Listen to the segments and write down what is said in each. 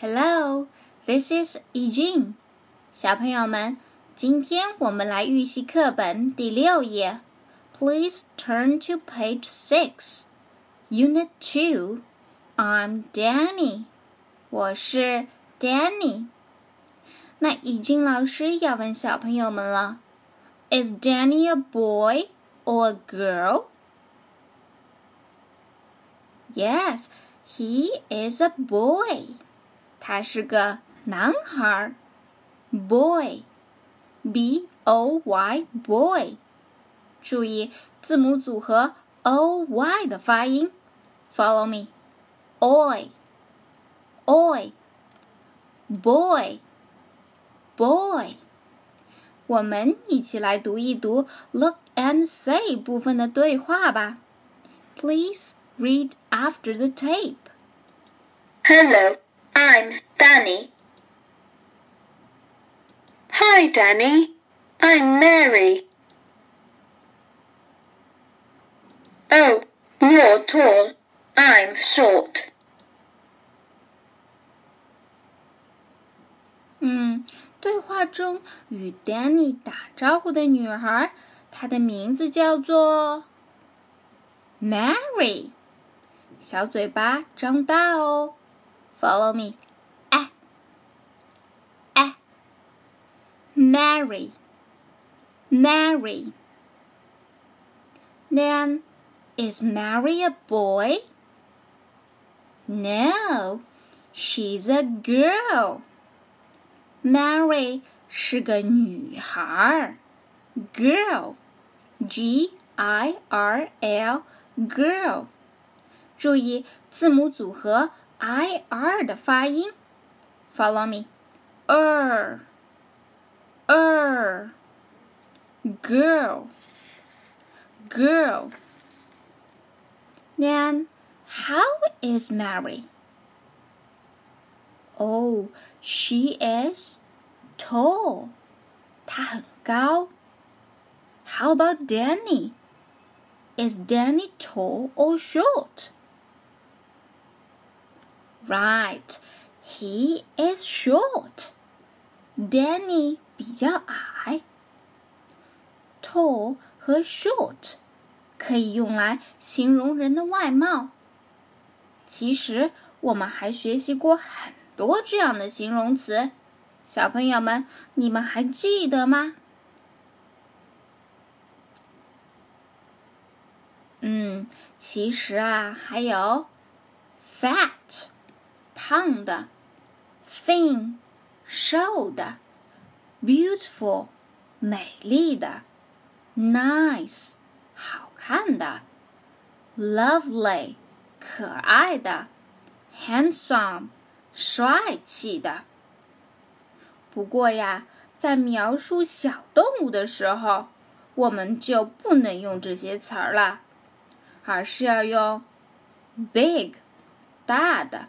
Hello, this is Eugene。小朋友们，今天我们来预习课本第六页。Please turn to page six, Unit Two. I'm Danny. 我是 Danny。那已经老师要问小朋友们了：Is Danny a boy or a girl? Yes, he is a boy. 他是个男孩，boy，b o y boy。注意字母组合 o y 的发音，follow me，oi，oi，boy，boy。我们一起来读一读 look and say 部分的对话吧。Please read after the tape. Hello. I'm Danny. Hi, Danny. I'm Mary. Oh, you're tall. I'm short. 嗯，对话中与 Danny 打招呼的女孩，她的名字叫做 Mary，小嘴巴张大哦。 Follow me. Ah. Ah. Mary. Mary. Then, is Mary a boy? No, she's a girl. Mary 是个女孩，girl, G I R L, girl。注意字母组合 i r 的发音，follow me, er, er, girl, girl. Then, how is Mary? Oh, she is tall. 她很高。How about Danny? Is Danny tall or short? Right, he is short. Danny 比较矮。Tall 和 short 可以用来形容人的外貌。其实我们还学习过很多这样的形容词，小朋友们，你们还记得吗？嗯，其实啊，还有 fat。 胖的，thin，瘦的，beautiful，美丽的，nice，好看的，lovely，可爱的，handsome，帅气的。不过呀，在描述小动物的时候，我们就不能用这些词儿了，而是要用 big，大的。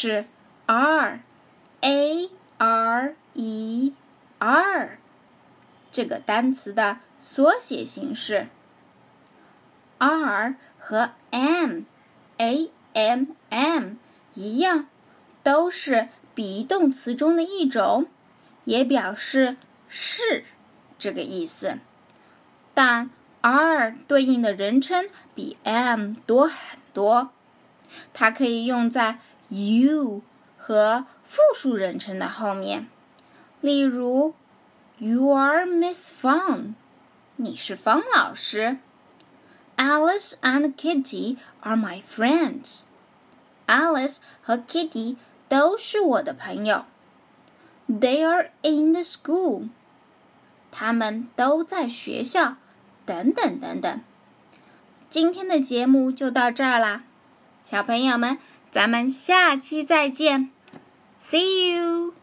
是 r a r e r 这个单词的缩写形式。r 和 m a m m 一样，都是 be 动词中的一种，也表示是这个意思。但 r 对应的人称比 m 多很多，它可以用在。You 和复数人称的后面，例如，You are Miss Fang，你是方老师。Alice and Kitty are my friends。Alice 和 Kitty 都是我的朋友。They are in the school。他们都在学校。等等等等。今天的节目就到这儿啦，小朋友们。咱们下期再见。See you.